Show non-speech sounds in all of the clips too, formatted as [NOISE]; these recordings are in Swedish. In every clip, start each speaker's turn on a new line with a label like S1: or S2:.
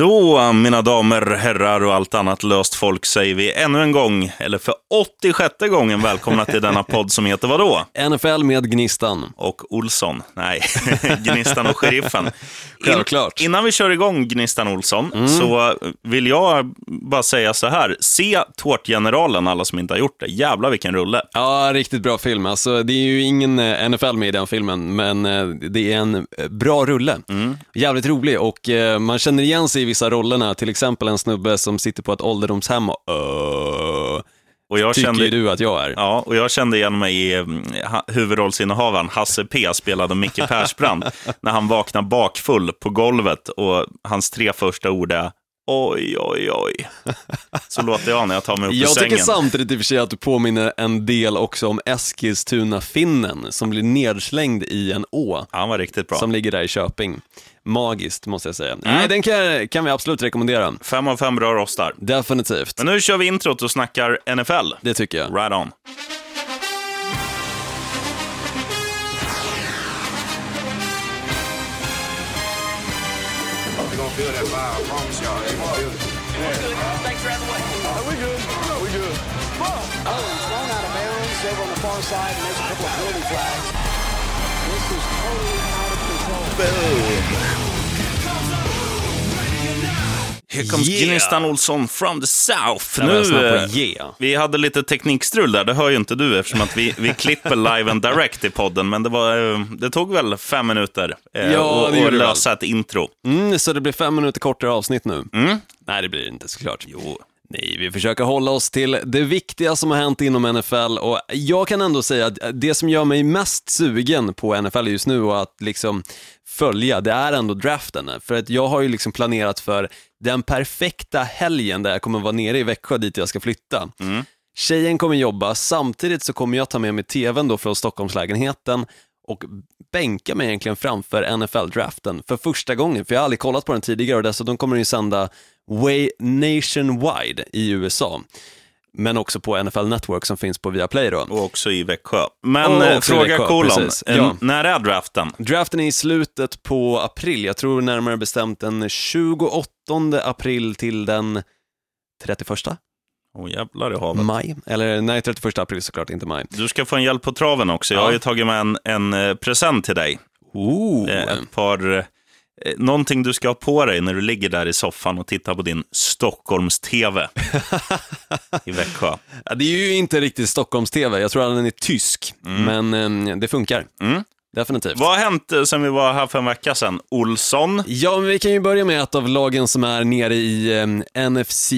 S1: Då, mina damer, herrar och allt annat löst folk, säger vi ännu en gång, eller för 86 gången, välkomna till denna podd som heter vadå?
S2: NFL med Gnistan.
S1: Och Olsson. Nej, [LAUGHS] Gnistan och Sheriffen.
S2: Självklart.
S1: In, innan vi kör igång Gnistan Olsson, mm. så vill jag bara säga så här. Se Tårtgeneralen, alla som inte har gjort det. Jävlar vilken rulle.
S2: Ja, riktigt bra film. Alltså, det är ju ingen eh, NFL med i den filmen, men eh, det är en eh, bra rulle. Mm. Jävligt rolig och man känner igen sig vissa rollerna, till exempel en snubbe som sitter på ett ålderdomshem och uh, och jag tycker kände, du att jag är.
S1: Ja, och jag kände igen mig i mm, huvudrollsinnehavaren Hasse P spelade Micke [LAUGHS] Persbrandt när han vaknar bakfull på golvet och hans tre första ord är Oj, oj, oj. Så låter jag när jag tar mig upp
S2: jag
S1: ur sängen.
S2: Jag tycker samtidigt i och för sig att du påminner en del också om Eskilstuna-finnen som blir nedslängd i en å.
S1: Han var riktigt bra.
S2: Som ligger där i Köping. Magiskt, måste jag säga. Mm. Nej, den kan, kan vi absolut rekommendera.
S1: Fem av fem bra rostar.
S2: Definitivt.
S1: Men nu kör vi introt och snackar NFL.
S2: Det tycker jag.
S1: Right on. Oh. Oh. Boom. Here comes yeah. Gnistan Olsson from the South.
S2: Nu, yeah.
S1: Vi hade lite teknikstrul där, det hör ju inte du eftersom att vi, vi klipper live and direct i podden, men det, var, eh, det tog väl fem minuter eh, ja, att lösa ett intro.
S2: Mm, så det blir fem minuter kortare avsnitt nu?
S1: Mm.
S2: Nej, det blir det inte såklart.
S1: Jo.
S2: Nej, vi försöker hålla oss till det viktiga som har hänt inom NFL och jag kan ändå säga att det som gör mig mest sugen på NFL just nu och att liksom följa, det är ändå draften. För att jag har ju liksom planerat för den perfekta helgen där jag kommer vara nere i Växjö dit jag ska flytta. Mm. Tjejen kommer jobba, samtidigt så kommer jag ta med mig tvn då från Stockholmslägenheten och bänka mig egentligen framför NFL-draften för första gången, för jag har aldrig kollat på den tidigare och dessutom kommer den ju sända Way Nationwide i USA men också på NFL Network som finns på Viaplay då.
S1: Och också i Växjö. Men eh, fråga kolon, eh, ja. när är draften?
S2: Draften är i slutet på april, jag tror närmare bestämt den 28 april till den 31.
S1: Åh oh, jävlar i havet.
S2: Maj, eller nej 31 april såklart, inte maj.
S1: Du ska få en hjälp på traven också, jag ja. har ju tagit med en, en eh, present till dig.
S2: Ooh.
S1: Ett par Eh, någonting du ska ha på dig när du ligger där i soffan och tittar på din Stockholms-TV [LAUGHS] i Växjö.
S2: Ja, det är ju inte riktigt Stockholms-TV, jag tror att den är tysk, mm. men eh, det funkar. Mm. Definitivt.
S1: Vad har hänt eh, sen vi var här för en vecka sedan? Olsson?
S2: Ja, vi kan ju börja med ett av lagen som är nere i eh, NFC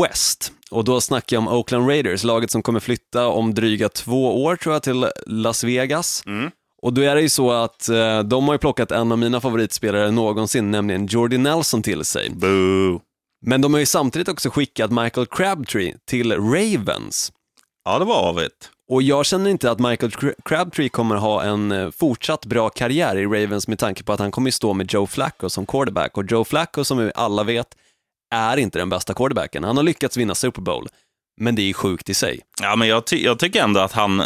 S2: West. Och då snackar jag om Oakland Raiders, laget som kommer flytta om dryga två år tror jag till Las Vegas. Mm. Och då är det ju så att eh, de har ju plockat en av mina favoritspelare någonsin, nämligen Jordy Nelson till sig.
S1: Boo.
S2: Men de har ju samtidigt också skickat Michael Crabtree till Ravens.
S1: Ja, det var avigt.
S2: Och jag känner inte att Michael Crabtree kommer ha en eh, fortsatt bra karriär i Ravens med tanke på att han kommer stå med Joe Flacco som quarterback. Och Joe Flacco, som vi alla vet, är inte den bästa quarterbacken. Han har lyckats vinna Super Bowl, men det är sjukt i sig.
S1: Ja, men jag, ty jag tycker ändå att han,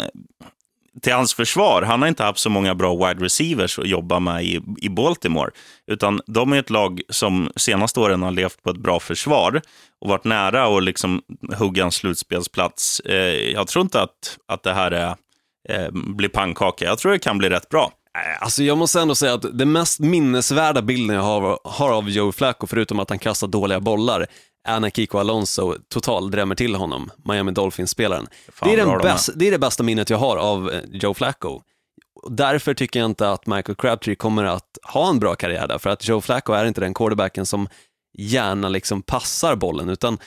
S1: till hans försvar, han har inte haft så många bra wide receivers att jobba med i, i Baltimore. Utan de är ett lag som senaste åren har levt på ett bra försvar och varit nära att liksom hugga en slutspelsplats. Eh, jag tror inte att, att det här är, eh, blir pannkaka. Jag tror det kan bli rätt bra.
S2: Eh, alltså jag måste ändå säga att den mest minnesvärda bilden jag har, har av Joe Flacco, förutom att han kastar dåliga bollar, när Kiko Alonso total drämmer till honom, Miami Dolphins-spelaren. Det, är den bäst, det är det bästa minnet jag har av eh, Joe Flacco. Därför tycker jag inte att Michael Crabtree kommer att ha en bra karriär där, för att Joe Flacco är inte den quarterbacken som gärna liksom passar bollen, utan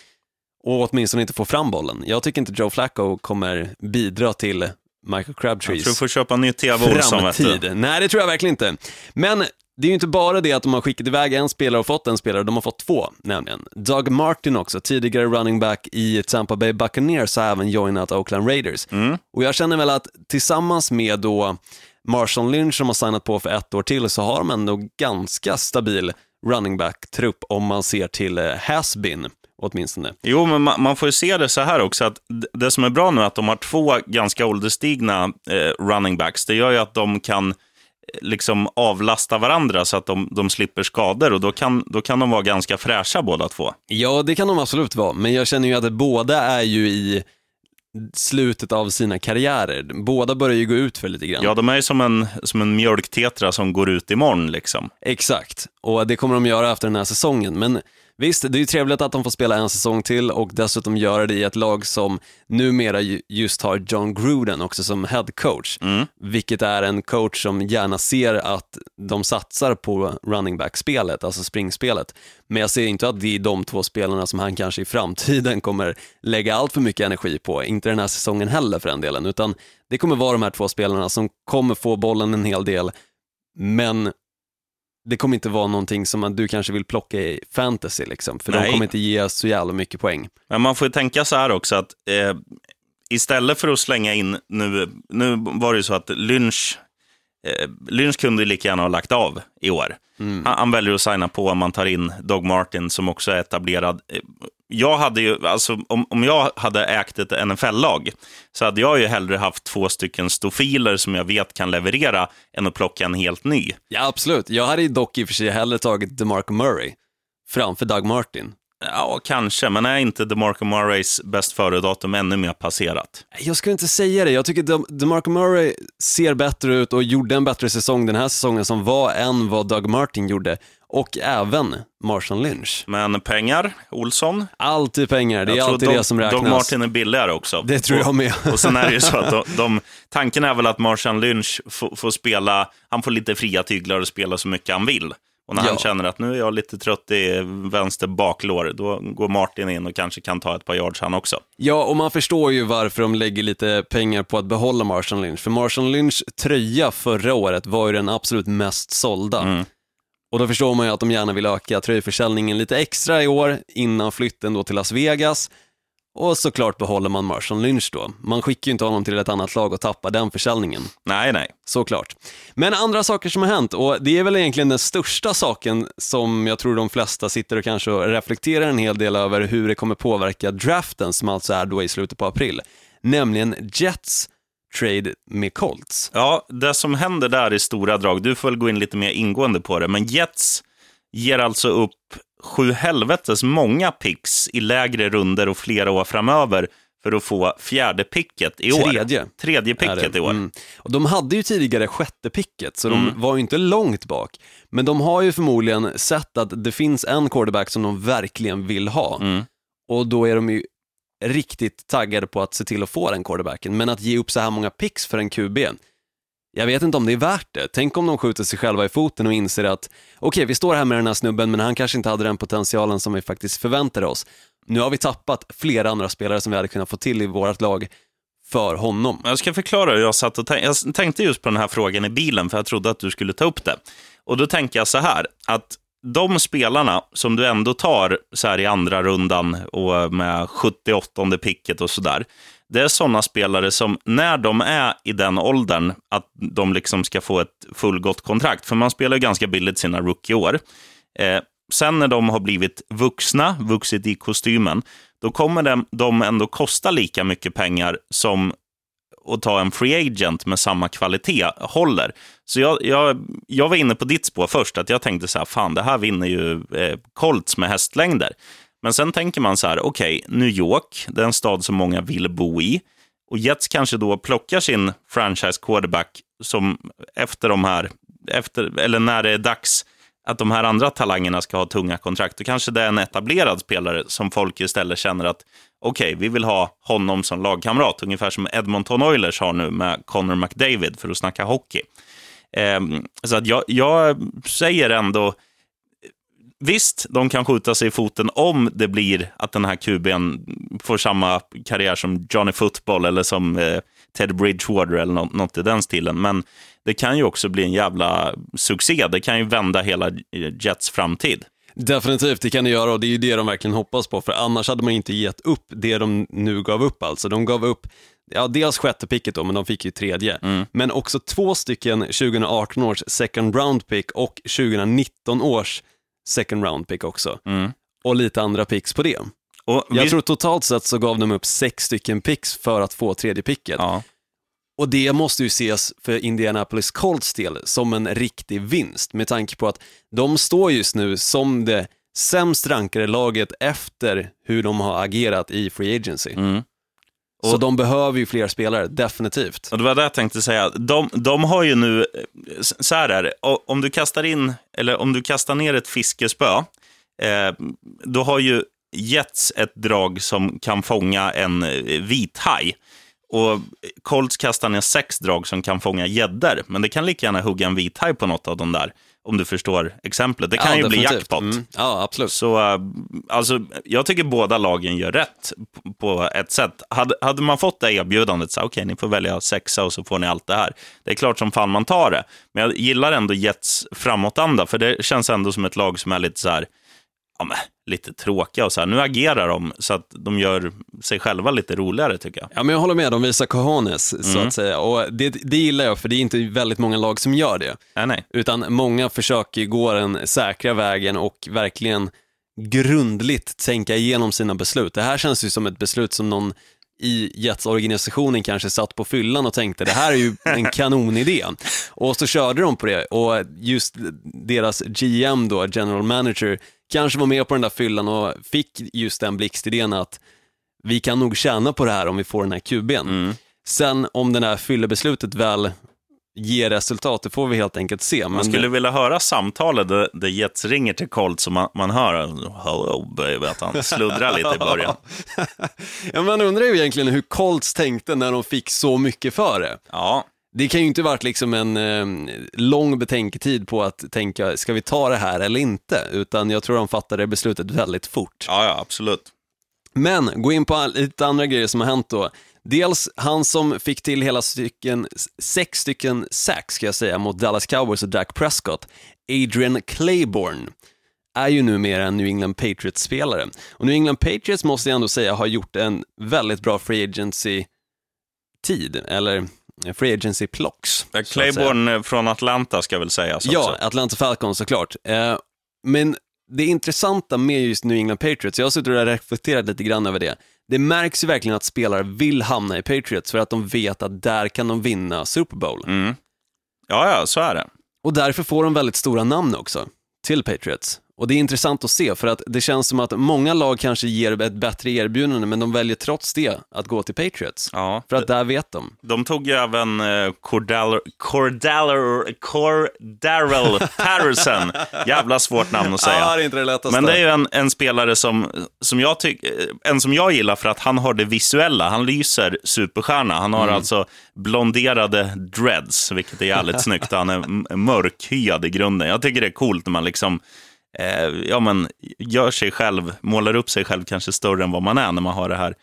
S2: och åtminstone inte får fram bollen. Jag tycker inte Joe Flacco kommer bidra till Michael Crabtrees
S1: Jag tror du får köpa en ny TV
S2: framtid. Nej, det tror jag verkligen inte. Men det är ju inte bara det att de har skickat iväg en spelare och fått en spelare, de har fått två nämligen. Doug Martin också, tidigare running back i Tampa Bay Buccaneers, har även joinat Oakland Raiders. Mm. Och jag känner väl att tillsammans med då Marshawn Lynch som har signat på för ett år till så har de ändå ganska stabil running back-trupp om man ser till eh, Hasbin åtminstone.
S1: Jo, men man, man, får ju se det så här också, att det som är bra nu är att de har två ganska ålderstigna eh, running backs. Det gör ju att de kan liksom avlasta varandra så att de, de slipper skador och då kan, då kan de vara ganska fräscha båda två.
S2: Ja, det kan de absolut vara, men jag känner ju att båda är ju i slutet av sina karriärer. Båda börjar ju gå ut för lite grann.
S1: Ja, de är ju som en, som en mjölktetra som går ut imorgon liksom.
S2: Exakt, och det kommer de göra efter den här säsongen. Men Visst, det är ju trevligt att de får spela en säsong till och dessutom göra det i ett lag som numera just har John Gruden också som head coach, mm. vilket är en coach som gärna ser att de satsar på running back-spelet, alltså springspelet. Men jag ser inte att det är de två spelarna som han kanske i framtiden kommer lägga allt för mycket energi på, inte den här säsongen heller för den delen, utan det kommer vara de här två spelarna som kommer få bollen en hel del, men det kommer inte vara någonting som du kanske vill plocka i fantasy, liksom, för Nej. de kommer inte ge så jävla mycket poäng.
S1: Men man får ju tänka så här också, att eh, istället för att slänga in, nu, nu var det ju så att Lynch, eh, Lynch kunde lika gärna ha lagt av i år. Mm. Han, han, väljer att signa på om man tar in Dog Martin som också är etablerad. Jag hade ju, alltså, om, om jag hade ägt ett NFL-lag så hade jag ju hellre haft två stycken stofiler som jag vet kan leverera än att plocka en helt ny.
S2: Ja, absolut. Jag hade dock i och för sig hellre tagit DeMarco Murray framför Doug Martin.
S1: Ja, kanske, men är inte DeMarco Murrays bäst före-datum ännu mer passerat?
S2: Jag skulle inte säga det. Jag tycker De DeMarco Murray ser bättre ut och gjorde en bättre säsong den här säsongen som var än vad Doug Martin gjorde och även Marshall Lynch.
S1: Men pengar, Olsson?
S2: Alltid pengar, det är alltid
S1: Dog,
S2: det som räknas.
S1: Dog Martin är billigare också.
S2: Det tror jag med.
S1: Och, sen är det ju så att de, [LAUGHS] de, tanken är väl att Marshall Lynch får, får, spela, han får lite fria tyglar och spela så mycket han vill. Och när ja. han känner att nu är jag lite trött i vänster baklår, då går Martin in och kanske kan ta ett par yards han också.
S2: Ja, och man förstår ju varför de lägger lite pengar på att behålla Marshall Lynch. För Marshall Lynch tröja förra året var ju den absolut mest sålda. Mm. Och då förstår man ju att de gärna vill öka tröjförsäljningen lite extra i år innan flytten då till Las Vegas. Och såklart behåller man Marshall Lynch då. Man skickar ju inte honom till ett annat lag och tappar den försäljningen.
S1: Nej, nej.
S2: Såklart. Men andra saker som har hänt, och det är väl egentligen den största saken som jag tror de flesta sitter och kanske reflekterar en hel del över hur det kommer påverka draften som alltså är då i slutet på april. Nämligen Jets trade med Colts.
S1: Ja, det som händer där i stora drag, du får väl gå in lite mer ingående på det, men Jets ger alltså upp sju helvetes många picks i lägre runder och flera år framöver för att få fjärde picket i år.
S2: Tredje.
S1: Tredje picket i år. Mm.
S2: Och de hade ju tidigare sjätte picket, så mm. de var ju inte långt bak. Men de har ju förmodligen sett att det finns en quarterback som de verkligen vill ha. Mm. Och då är de ju riktigt taggade på att se till att få den quarterbacken, men att ge upp så här många picks för en QB, jag vet inte om det är värt det. Tänk om de skjuter sig själva i foten och inser att okej, okay, vi står här med den här snubben, men han kanske inte hade den potentialen som vi faktiskt förväntade oss. Nu har vi tappat flera andra spelare som vi hade kunnat få till i vårt lag för honom.
S1: Jag ska förklara hur jag satt och tänkte. Jag tänkte just på den här frågan i bilen, för jag trodde att du skulle ta upp det. Och då tänker jag så här, att de spelarna som du ändå tar så här i andra rundan och med 78 picket och sådär, det är sådana spelare som när de är i den åldern att de liksom ska få ett fullgott kontrakt, för man spelar ju ganska billigt sina rookieår. Eh, sen när de har blivit vuxna, vuxit i kostymen, då kommer de ändå kosta lika mycket pengar som att ta en free agent med samma kvalitet håller. Så jag, jag, jag var inne på ditt spår först, att jag tänkte så här, fan det här vinner ju eh, Colts med hästlängder. Men sen tänker man så här, okej, okay, New York, det är en stad som många vill bo i. Och Jets kanske då plockar sin franchise quarterback som efter de här, efter, eller när det är dags att de här andra talangerna ska ha tunga kontrakt, då kanske det är en etablerad spelare som folk istället känner att okej, okay, vi vill ha honom som lagkamrat, ungefär som Edmonton Oilers har nu med Connor McDavid för att snacka hockey. Eh, så att jag, jag säger ändå, Visst, de kan skjuta sig i foten om det blir att den här QBn får samma karriär som Johnny Football eller som eh, Ted Bridgewater eller något, något i den stilen. Men det kan ju också bli en jävla succé. Det kan ju vända hela Jets framtid.
S2: Definitivt, det kan det göra och det är ju det de verkligen hoppas på, för annars hade man inte gett upp det de nu gav upp alltså. De gav upp ja, dels sjätte picket då, men de fick ju tredje. Mm. Men också två stycken 2018 års second round pick och 2019 års second round pick också. Mm. Och lite andra picks på det. Och jag tror totalt sett så gav de upp sex stycken picks för att få tredje picket. Ja. Och det måste ju ses för Indianapolis Colts del som en riktig vinst med tanke på att de står just nu som det sämst rankade laget efter hur de har agerat i Free Agency.
S1: Mm.
S2: Så
S1: Och-
S2: de behöver ju fler spelare, definitivt.
S1: Och det var det jag tänkte säga. De, de har ju nu, så här är det, om du kastar in, eller om du kastar ner ett fiskespö, eh, då har ju Jets ett drag som kan fånga en eh, vithaj. Och Colts kastar ner sex drag som kan fånga gäddor, men det kan lika gärna hugga en vithaj på något av de där, om du förstår exemplet. Det kan
S2: Ja,
S1: ju bli
S2: definitivt.
S1: jackpot.
S2: Mm. Ja, absolut.
S1: Så äh, alltså, jag tycker båda lagen gör rätt på ett sätt. Hade, hade man fått det erbjudandet, så okej, ni får välja sexa och så får ni allt det här. Det är klart som fan man tar det. Men jag gillar ändå Jets framåtanda, för det känns ändå som ett lag som är lite så här, ja, men, lite tråkiga och så här. Nu agerar de så att de gör sig själva lite roligare, tycker jag.
S2: Ja, men jag håller med, de visar cojones, så
S1: Mm.
S2: att säga. Och det, det gillar jag, för det är inte väldigt många lag som gör det.
S1: Nej, nej.
S2: Utan många försöker gå den säkra vägen och verkligen grundligt tänka igenom sina beslut. Det här känns ju som ett beslut som någon i Jets-organisationen kanske satt på fyllan och tänkte det här är ju en [LAUGHS] kanonidé. Och så körde de på det och just deras GM då, general manager, kanske var med på den där fyllan och fick just den blixtidén att vi kan nog tjäna på det här om vi får den här QB'n.
S1: Mm.
S2: Sen om det här fyllebeslutet väl ger resultat, det får vi helt enkelt se.
S1: Man
S2: Men
S1: skulle vilja höra samtalet där, där Jets ringer till Colts så man, man hör hello baby, att han sluddrar lite i början. [LAUGHS]
S2: ja, man undrar ju egentligen hur Colts tänkte när de fick så mycket för det.
S1: Ja,
S2: Det kan ju inte varit liksom en eh, lång betänketid på att tänka, ska vi ta det här eller inte? Utan jag tror de fattade beslutet väldigt fort.
S1: ja, ja absolut.
S2: Men gå in på lite andra grejer som har hänt då. Dels han som fick till hela stycken, sex stycken sacks ska jag säga mot Dallas Cowboys och Dak Prescott, Adrian Claiborne, är ju numera en New England Patriots-spelare. Och New England Patriots måste jag ändå säga har gjort en väldigt bra free agency-tid, eller free agency-plocks. så att säga.
S1: Claiborne från Atlanta ska väl sägas
S2: Ja,
S1: också.
S2: Atlanta Falcons såklart. Eh, men det intressanta med just New England Patriots, jag har suttit och reflekterat lite grann över det. Det märks ju verkligen att spelare vill hamna i Patriots för att de vet att där kan de vinna Super Bowl.
S1: Mm. Ja, ja, så är det.
S2: Och därför får de väldigt stora namn också till Patriots. Och det är intressant att se för att det känns som att många lag kanske ger ett bättre erbjudande men de väljer trots det att gå till Patriots.
S1: Ja.
S2: För att där vet de.
S1: De tog ju även eh, Cordell, Cordell, Cordarrell Patterson. [LAUGHS] Jävla svårt namn att säga.
S2: det är inte det lättaste.
S1: Men det är ju en, en spelare som, som jag tyck, en som jag gillar för att han har det visuella. Han lyser superstjärna. Han har alltså blonderade dreads, vilket är jävligt [LAUGHS] snyggt. Han är mörkhyad i grunden. Jag tycker det är coolt när man liksom eh, ja, men, gör sig själv, målar upp sig själv kanske större än vad man är när man har det här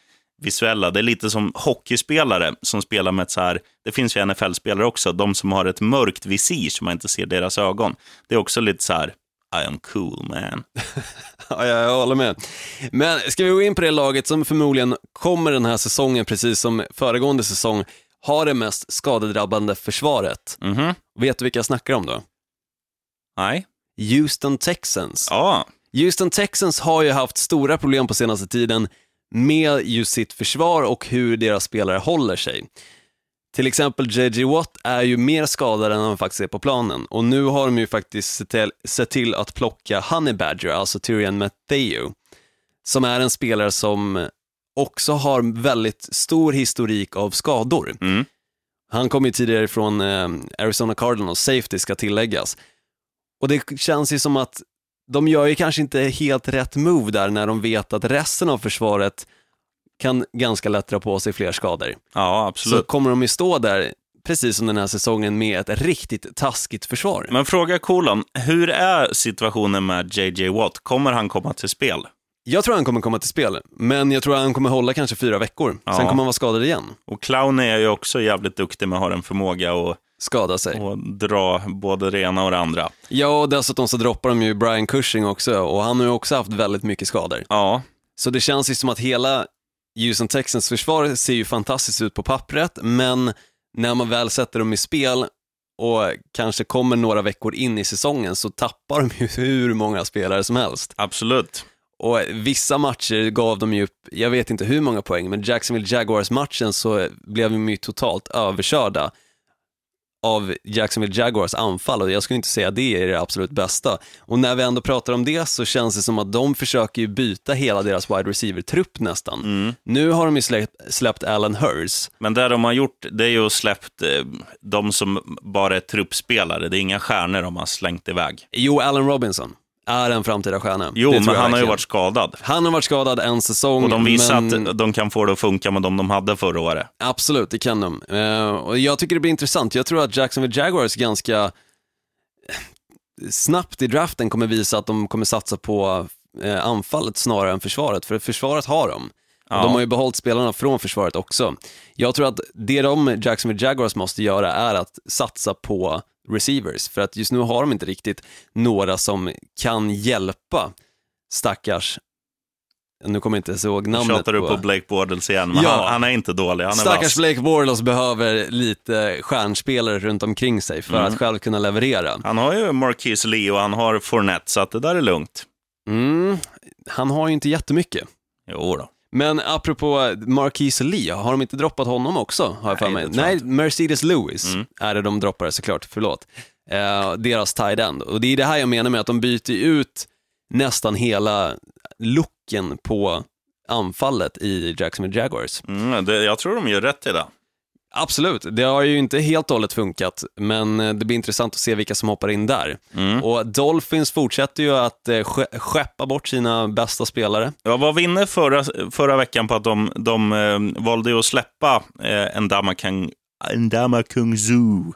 S1: visuella. Det är lite som hockeyspelare som spelar med ett så här, det finns ju NFL-spelare också, de som har ett mörkt visir så man inte ser deras ögon. Det är också lite så här, I am cool man. [LAUGHS]
S2: Ja, jag, håller med. Men ska vi gå in på det laget som förmodligen kommer den här säsongen, precis som föregående säsong, har det mest skadedrabbande försvaret.
S1: Mhm.
S2: Vet du vilka jag snackar om då?
S1: Nej.
S2: Houston Texans.
S1: Ja.
S2: Houston Texans har ju haft stora problem på senaste tiden med just sitt försvar och hur deras spelare håller sig. Till exempel JJ Watt är ju mer skadad än han faktiskt är på planen och nu har de ju faktiskt sett till, sett till att plocka Honey Badger, alltså Tyrion Matthew, som är en spelare som också har väldigt stor historik av skador.
S1: Mm.
S2: Han kom ju tidigare från eh, Arizona Cardinals, safety ska tilläggas. Och det känns ju som att de gör ju kanske inte helt rätt move där när de vet att resten av försvaret kan ganska lätt dra på sig fler skador.
S1: Ja,
S2: Så
S1: absolut.
S2: kommer de ju stå där, precis som den här säsongen, med ett riktigt taskigt försvar.
S1: Men fråga kolon, hur är situationen med JJ Watt? Kommer han komma till spel?
S2: Jag tror han kommer komma till spel, men jag tror han kommer hålla kanske fyra veckor.
S1: Ja.
S2: Sen kommer han vara skadad igen,
S1: Och Clown är ju också jävligt duktig med att ha en förmåga att,
S2: skada sig.
S1: att dra både det ena och det andra.
S2: Ja, och dessutom så droppar de ju Brian Cushing också och han har ju också haft väldigt mycket skador.
S1: Ja,
S2: Så det känns ju som att hela Houston Texans försvar ser ju fantastiskt ut på pappret, men när man väl sätter dem i spel och kanske kommer några veckor in i säsongen så tappar de ju [LAUGHS] hur många spelare som helst.
S1: absolut.
S2: Och vissa matcher gav de ju upp, jag vet inte hur många poäng, men Jacksonville Jaguars-matchen så blev de ju totalt överkörda av Jacksonville Jaguars anfall och jag skulle inte säga det är det absolut bästa. Och när vi ändå pratar om det så känns det som att de försöker byta hela deras wide receiver-trupp nästan.
S1: Mm.
S2: Nu har de ju släppt, släppt Alan Hurst.
S1: Men det de har gjort, det är ju släppt eh, de som bara är truppspelare. Det är inga stjärnor de har slängt iväg.
S2: Jo, Allen Robinson är en framtida stjärna.
S1: Jo, men han har ju varit skadad.
S2: Han har varit skadad en säsong.
S1: Och de visar
S2: men...
S1: att de kan få det att funka med de de hade förra året.
S2: Absolut, det kan de. Eh, och jag tycker det blir intressant. Jag tror att Jacksonville Jaguars ganska snabbt i draften kommer visa att de kommer satsa på eh, anfallet snarare än försvaret, för försvaret har de.
S1: Ja.
S2: De har ju behållit spelarna från försvaret också. Jag tror att det de, Jacksonville Jaguars, måste göra är att satsa på receivers, för att just nu har de inte riktigt några som kan hjälpa stackars, nu kommer jag inte ens ihåg namnet
S1: Tjatar du på Blake Bortles igen, men
S2: Ja.
S1: han, han är inte dålig. Han är
S2: Stackars
S1: vass.
S2: Blake Bortles behöver lite stjärnspelare runt omkring sig för
S1: Mm.
S2: att själv kunna leverera.
S1: Han har ju Marquise Lee och han har Fournette, så att det där är lugnt.
S2: Mm, han har ju inte jättemycket.
S1: Jo då.
S2: Men apropå Marquise Lee, har de inte droppat honom också? Har jag för mig. Nej. Mercedes Lewis
S1: Mm.
S2: är det de droppar såklart, förlåt. Eh, deras tight end. Och det är det här jag menar med att de byter ut nästan hela looken på anfallet i Jacksonville Jaguars.
S1: Mm, det, jag tror de gör rätt i det.
S2: Absolut, det har ju inte helt och hållet funkat, men eh, det blir intressant att se vilka som hoppar in där.
S1: Mm.
S2: Och Dolphins fortsätter ju att eh, ske- skeppa bort sina bästa spelare.
S1: Jag var inne förra, förra veckan på att de, de eh, valde att släppa eh, Ndama Kung, Ndama Kung Zoo.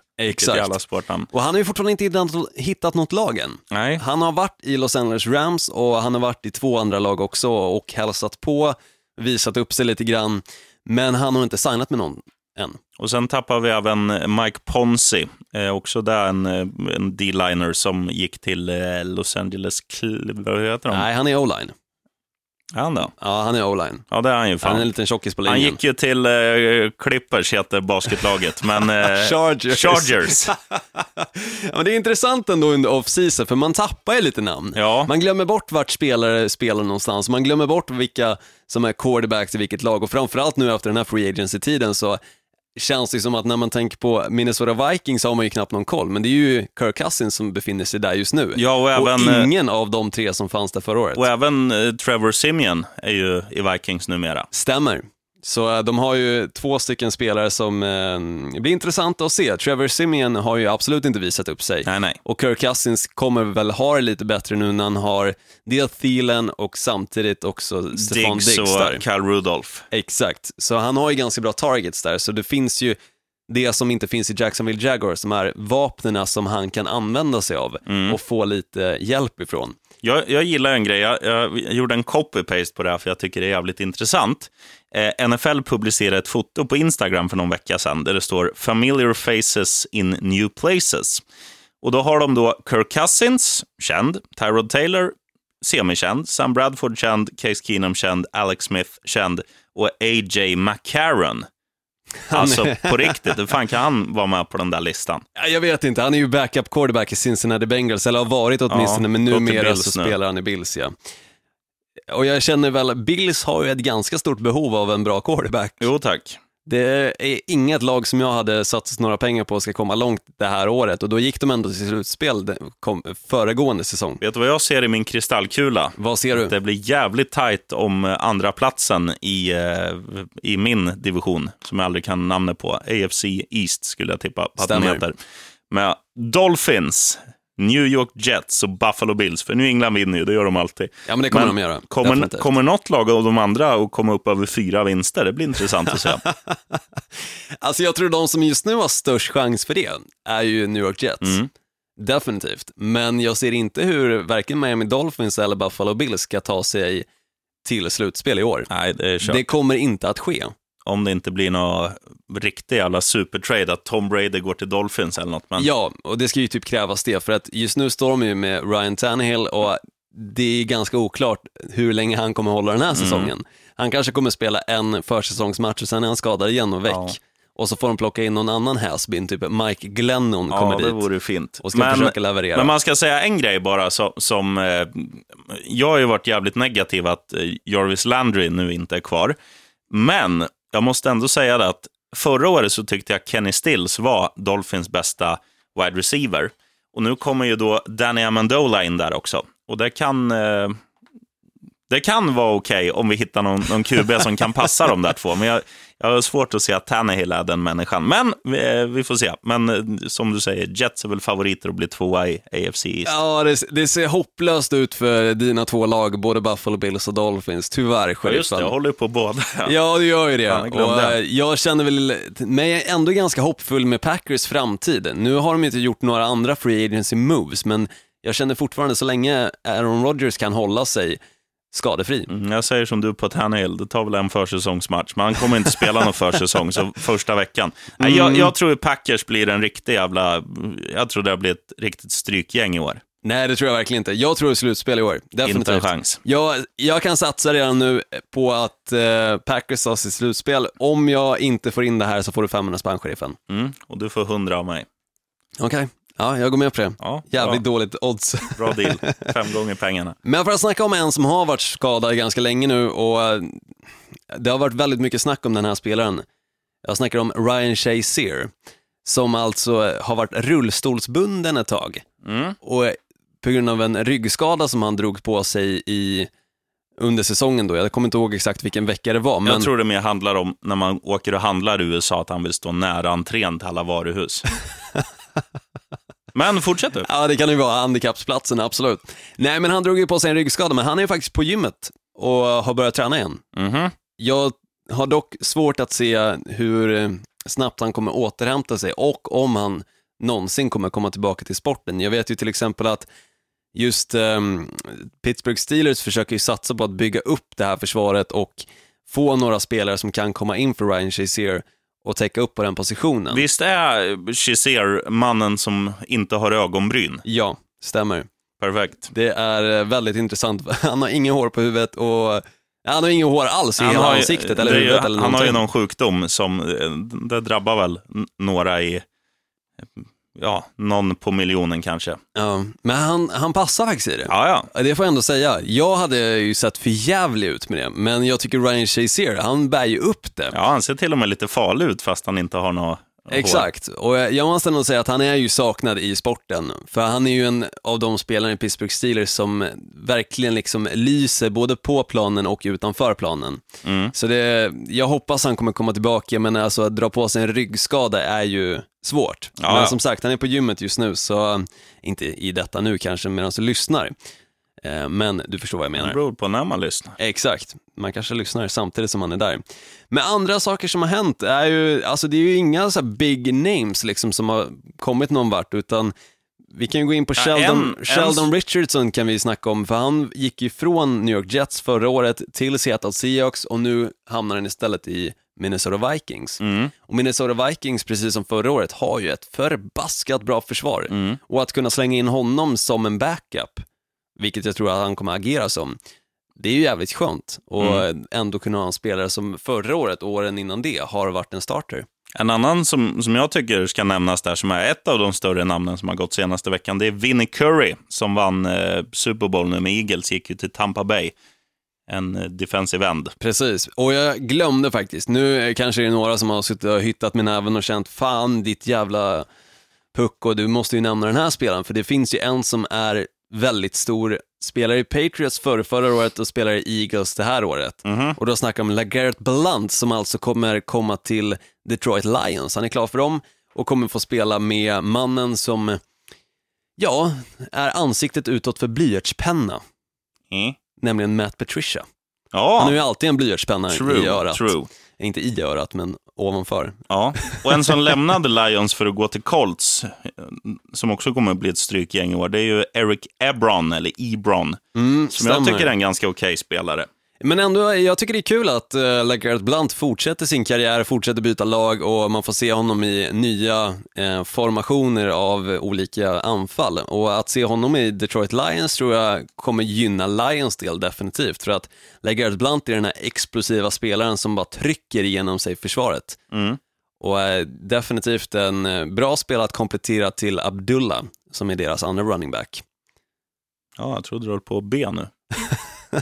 S1: Sportnamn.
S2: Och han har ju fortfarande inte hittat, hittat något lag än.
S1: Nej,
S2: Han har varit i Los Angeles Rams och han har varit i två andra lag också och hälsat på, visat upp sig lite grann, men han har inte signat med någon än.
S1: och sen tappar vi även Mike Ponzi. Eh, också där en, eh, en D-liner som gick till eh, Los Angeles, Cl- vad heter de?
S2: Nej, han är o-line.
S1: Är han då?
S2: Ja, han är o-line.
S1: Ja, det är han ju
S2: Han är en
S1: fan.
S2: liten tjockis på
S1: Han
S2: linjen.
S1: gick ju till eh, Clippers, heter basketlaget, men... Eh, [LAUGHS]
S2: Chargers.
S1: Chargers. [LAUGHS]
S2: Ja, men det är intressant ändå under off-season, för man tappar ju lite namn.
S1: Ja.
S2: Man glömmer bort vart spelare spelar någonstans, man glömmer bort vilka som är quarterbacks i vilket lag och framförallt nu efter den här free agency-tiden så känns det som att när man tänker på Minnesota Vikings har man ju knappt någon koll, men det är ju Kirk Cousins som befinner sig där just nu.
S1: Ja, och även, eh,
S2: ingen av de tre som fanns där förra året.
S1: Och även eh, Trevor Simeon är ju i Vikings numera.
S2: Stämmer. Så eh, de har ju två stycken spelare som eh, blir intressanta att se. Trevor Simeon har ju absolut inte visat upp sig.
S1: Nej, nej.
S2: Och Kirk Cousins kommer väl ha det lite bättre nu när han har dels Thielen och samtidigt också Stefan
S1: Diggs
S2: Diggs
S1: och
S2: där.
S1: Cal Rudolph.
S2: Exakt, så han har ju ganska bra targets där, så det finns ju det som inte finns i Jacksonville Jaguars, som är vapnena som han kan använda sig av
S1: Mm.
S2: och få lite hjälp ifrån.
S1: Jag, jag gillar en grej. Jag, jag gjorde en copy-paste på det här för jag tycker det är jävligt intressant. Eh, NFL publicerade ett foto på Instagram för någon vecka sedan där det står “Familiar faces in new places”. Och då har de då Kirk Cousins, känd, Tyrod Taylor, semikänd, Sam Bradford känd, Case Keenum känd, Alex Smith känd och A.J. McCarron. Alltså på riktigt, hur fan kan han vara med på den där listan?
S2: Ja, Jag vet inte, han är ju backup quarterback i Cincinnati Bengals, eller har varit åtminstone,
S1: Ja,
S2: men numera så
S1: nu.
S2: spelar han i Bills. Ja. Och jag känner väl, Bills har ju ett ganska stort behov av en bra quarterback.
S1: Jo tack.
S2: Det är inget lag som jag hade satsat några pengar på ska komma långt det här året och då gick de ändå till slutspel den- föregående säsong.
S1: Vet du vad jag ser i min kristallkula?
S2: Vad ser du?
S1: Det blir jävligt tajt om eh, andra platsen i, eh, i min division, som jag aldrig kan namnet på. AFC East skulle jag tippa på att den
S2: Stämmer.
S1: heter. Med Dolphins, New York Jets och Buffalo Bills. För New England vinner ju, det gör de alltid.
S2: Ja men det kommer
S1: Men
S2: de göra.
S1: Kommer,
S2: definitivt.
S1: kommer något lag av de andra att komma upp över fyra vinster? Det blir intressant att se. [LAUGHS]
S2: Alltså jag tror de som just nu har störst chans för det är ju New York Jets.
S1: Mm.
S2: Definitivt. Men jag ser inte hur varken Miami Dolphins eller Buffalo Bills ska ta sig till slutspel i år.
S1: Nej, det är.
S2: Det kommer inte att ske.
S1: Om det inte blir någon riktig jävla supertrade, att Tom Brady går till Dolphins eller något. Men...
S2: Ja, och det ska ju typ krävas det, för att just nu står de ju med Ryan Tannehill och det är ganska oklart hur länge han kommer hålla den här
S1: Mm.
S2: säsongen. Han kanske kommer spela en försäsongsmatch och sen är han skadad igen och väck.
S1: Ja.
S2: och så får de plocka in någon annan hasbin, typ Mike Glennon
S1: Ja,
S2: kommer
S1: det
S2: dit
S1: vore fint.
S2: och ska försöka leverera.
S1: Men man ska säga en grej bara så, som... Eh, jag har ju varit jävligt negativ att eh, Jarvis Landry nu inte är kvar. Men jag måste ändå säga det att förra året så tyckte jag Kenny Stills var Dolphins bästa wide receiver. Och nu kommer ju då Danny Amendola in där också. Och det kan... Eh, det kan vara okej om vi hittar någon, någon QB som kan passa de där två, men jag, jag har svårt att se att Tannehill är den människan. Men vi, vi får se. Men eh, som du säger, Jets är väl favoriter att bli tvåa i AFC East.
S2: Ja, det, det ser hopplöst ut för dina två lag, både Buffalo Bills och Dolphins, tyvärr,
S1: Ja, just det, jag håller på båda. [LAUGHS]
S2: Ja, det gör ju det.
S1: Fan, jag
S2: och,
S1: det.
S2: eh, jag känner väl mig ändå ganska hoppfull med Packers framtid. Nu har de inte gjort några andra free agency moves, men jag känner fortfarande så länge Aaron Rodgers kan hålla sig skadefri.
S1: Mm, Jag säger som du på Tannehill, det tar väl en försäsongsmatch, men han kommer inte spela någon [LAUGHS] försäsong, så första veckan.
S2: Mm.
S1: Jag, jag tror Packers blir en riktig jävla... Jag tror det blir ett riktigt strykgäng i år.
S2: Nej, det tror jag verkligen inte. Jag tror det är slutspel i år. Definitivt.
S1: Inte en chans.
S2: Jag, jag kan satsa redan nu på att eh, Packers tar sitt slutspel. Om jag inte får in det här så får du 500 spänn, sheriffen.
S1: Mm, och du får 100 av mig.
S2: Okej, ja, jag går med på det.
S1: Ja,
S2: Jävligt
S1: bra,
S2: dåligt odds.
S1: bra deal. Fem gånger pengarna. [LAUGHS]
S2: Men för att snacka om en som har varit skadad ganska länge nu och eh, det har varit väldigt mycket snack om den här spelaren. Jag snackar om Ryan Shazier, som alltså har varit rullstolsbunden ett tag.
S1: Mm.
S2: Och på grund av en ryggskada som han drog på sig i under säsongen då, jag kommer inte ihåg exakt vilken vecka det var, men
S1: Jag tror det mer handlar om när man åker och handlar i USA, att han vill stå nära entrén till alla varuhus. [LAUGHS] Men fortsätt du.
S2: ja, det kan ju vara handikappsplatsen, absolut. Nej, men han drog ju på sig en ryggskada, men han är ju faktiskt på gymmet och har börjat träna igen.
S1: Mhm.
S2: Jag har dock svårt att se hur eh, snabbt han kommer återhämta sig och om han någonsin kommer komma tillbaka till sporten. Jag vet ju till exempel att just ehm, Pittsburgh Steelers försöker ju satsa på att bygga upp det här försvaret och få några spelare som kan komma in för Ryan Shazier och täcka upp på den positionen.
S1: Visst är Chiser mannen som inte har ögonbryn?
S2: Ja, stämmer.
S1: Perfekt.
S2: Det är eh, väldigt intressant. [LAUGHS] Han har inget hår på huvudet och han har inget hår alls i hela
S1: har
S2: ansiktet eller
S1: det är ju-
S2: huvudet eller
S1: Han har ju
S2: någonting.
S1: någon sjukdom som, eh, det drabbar väl några i, ja, någon på miljonen kanske.
S2: Ja, men han, han passar faktiskt i det.
S1: Ja, ja.
S2: Det får jag ändå säga. Jag hade ju sett för jävlig ut med det, men jag tycker Ryan Shazier, han bär ju upp det.
S1: Ja, han ser till och med lite farlig ut fast han inte har något hår.
S2: Exakt, och jag måste nog säga att han är ju saknad i sporten. För han är ju en av de spelarna i Pittsburgh Steelers som verkligen liksom lyser både på planen och utanför planen.
S1: Mm.
S2: Så det, jag hoppas han kommer komma tillbaka, men alltså att dra på sig en ryggskada är ju svårt.
S1: Ja,
S2: men som sagt, han är på gymmet just nu, så inte i detta nu kanske medan du lyssnar. Eh, Men du förstår vad jag menar.
S1: Det beror på när man lyssnar.
S2: Exakt, man kanske lyssnar samtidigt som man är där. Men andra saker som har hänt är ju, alltså det är ju inga så big names liksom som har kommit någon vart, utan vi kan ju gå in på
S1: Ja,
S2: Sheldon,
S1: en- en-
S2: Sheldon Richardson kan vi snacka om, för han gick ju från New York Jets förra året till Seattle Seahawks och nu hamnar han istället i Minnesota Vikings.
S1: Mm.
S2: Och Minnesota Vikings, precis som förra året, har ju ett förbaskat bra försvar.
S1: Mm.
S2: Och att kunna slänga in honom som en backup, vilket jag tror att han kommer agera som, det är ju jävligt skönt. Och
S1: Mm.
S2: ändå kunna ha en spelare som förra året och åren innan det har varit en starter.
S1: En annan som, som jag tycker ska nämnas där, som är ett av de större namnen som har gått senaste veckan, det är Vinnie Curry, som vann eh, Super Bowl nu med Eagles, gick ju till Tampa Bay. En eh, defensive end.
S2: Precis, och jag glömde faktiskt, nu kanske det är några som har suttit och hyttat med näven och känt fan ditt jävla pucko, du måste ju nämna den här spelaren, för det finns ju en som är väldigt stor, spelar i Patriots förra, förra året och spelar i Eagles det här året.
S1: Mhm.
S2: Och då snackar om LeGarrette Blunt som alltså kommer komma till Detroit Lions. Han är klar för dem och kommer få spela med mannen som, ja, är ansiktet utåt för blyertspenna,
S1: Mm.
S2: nämligen Matt Patricia.
S1: Ja,
S2: Han har ju alltid en blyertspenna i
S1: true,
S2: örat.
S1: true.
S2: Inte i örat, men ovanför.
S1: Ja, och en som lämnade Lions för att gå till Colts, som också kommer att bli ett strykgäng i år, det är ju Eric Ebron, eller Ebron,
S2: Mm,
S1: som jag
S2: stämmer.
S1: tycker är en ganska okej spelare.
S2: Men ändå, jag tycker det är kul att uh, LeGarrette Blunt fortsätter sin karriär, fortsätter byta lag och man får se honom i nya eh, formationer av olika anfall. Och att se honom i Detroit Lions tror jag kommer gynna Lions del definitivt. För att LeGarrette Blunt är den här explosiva spelaren som bara trycker igenom sig försvaret.
S1: Mm.
S2: Och eh, definitivt en eh, bra spel att komplettera till Abdullah, som är deras andra running back.
S1: Ja, jag trodde du höll på B nu. [LAUGHS] [LAUGHS]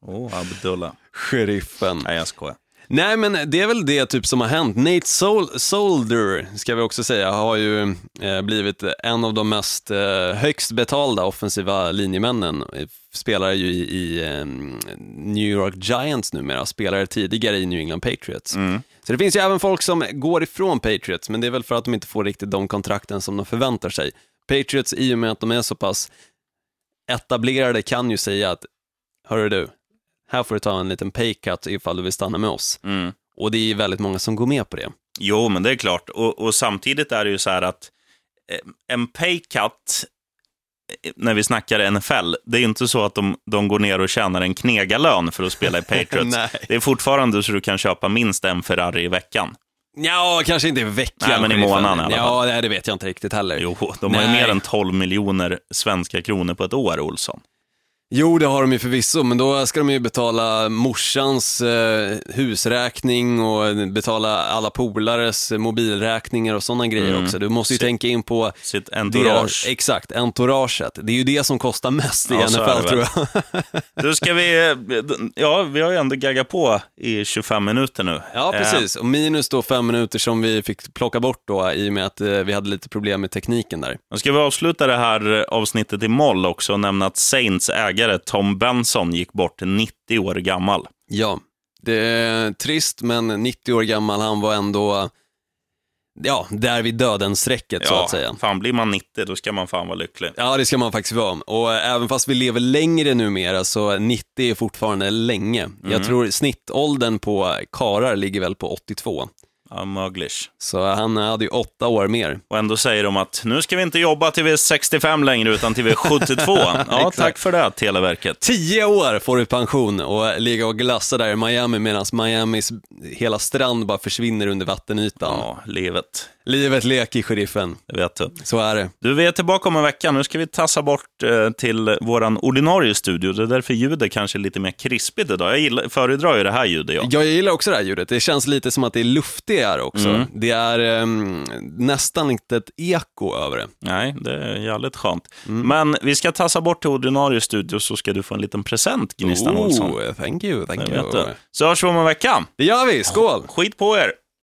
S1: Oh, Abdullah.
S2: Sheriffen.
S1: Nej, jag skojar.
S2: Nej, men det är väl det typ som har hänt. Nate Sol Solder, ska vi också säga, har ju eh, blivit en av de mest eh, högst betalda offensiva linjemännen. Spelar ju i, i eh, New York Giants numera, spelade tidigare i New England Patriots.
S1: Mm.
S2: Så det finns ju även folk som går ifrån Patriots, men det är väl för att de inte får riktigt de kontrakten som de förväntar sig. Patriots, i och med att de är så pass etablerade, kan ju säga att, hörru du, här får du ta en liten paycut ifall du vill stanna med oss.
S1: Mm.
S2: Och det är väldigt många som går med på det.
S1: Jo, men det är klart. Och, och samtidigt är det ju så här att eh, en paycut, eh, när vi snackar NFL, det är ju inte så att de, de går ner och tjänar en knegarlön för att spela i [LAUGHS] Patriots. Det är fortfarande så du kan köpa minst en Ferrari i veckan.
S2: Ja, kanske inte i veckan.
S1: Nej, men i månaden i alla
S2: Ja, nej, det vet jag inte riktigt heller.
S1: Jo, de har ju mer än 12 miljoner svenska kronor på ett år, Olsson.
S2: Jo, det har de ju förvisso, men då ska de ju betala morsans eh, husräkning och betala alla polares mobilräkningar och sådana grejer
S1: Mm.
S2: också. Du måste ju
S1: Så-
S2: tänka in på
S1: Sitt entourage.
S2: exakt, entouraget. Det är ju det som kostar mest i
S1: Ja,
S2: NFL tror jag. [LAUGHS]
S1: Då ska vi, ja, vi har ju ändå gaggat på i 25 minuter nu.
S2: Ja,
S1: Eh,
S2: precis. Och minus då fem minuter som vi fick plocka bort då i och med att eh, vi hade lite problem med tekniken där.
S1: Ska vi avsluta det här avsnittet i moll också och nämna att Saints ägare Tom Benson gick bort 90 år gammal.
S2: Ja, det är trist, men 90 år gammal, han var ändå, ja, där vid döden-strecket så att säga.
S1: fan blir man 90 då ska man fan vara lycklig.
S2: Ja, det ska man faktiskt vara. Och även fast vi lever längre numera så 90 är fortfarande länge.
S1: Mm.
S2: Jag tror snittåldern på karar ligger väl på 82.
S1: Ja, möglish.
S2: Så han hade ju åtta år mer.
S1: Och ändå säger de att nu ska vi inte jobba till vi är 65 längre utan till vi är 72. [LAUGHS] Ja, tack för det, Televerket.
S2: Tio år får du pension och ligga och glassa där i Miami medan Miamis hela strand bara försvinner under vattenytan.
S1: Ja, livet.
S2: Livet leker, sheriffen.
S1: Det vet du.
S2: Så är det.
S1: Du, vi är tillbaka om en vecka. Nu ska vi tassa bort eh, till våran ordinarie studio. Det är därför ljudet kanske är lite mer krispigt idag. Jag gillar, föredrar ju det här ljudet, jag.
S2: Jag gillar också det här ljudet. Det känns lite som att det är luftigt här också.
S1: Mm.
S2: Det är ehm, nästan inte ett eko över det.
S1: Nej, det är jävligt skönt. Men vi ska tassa bort till ordinarie studio så ska du få en liten present, Gnistan Olsson.
S2: Oh, thank you, thank
S1: Det
S2: you.
S1: du. Så hörs vi om en vecka.
S2: Det gör vi, skål!
S1: Skit på er!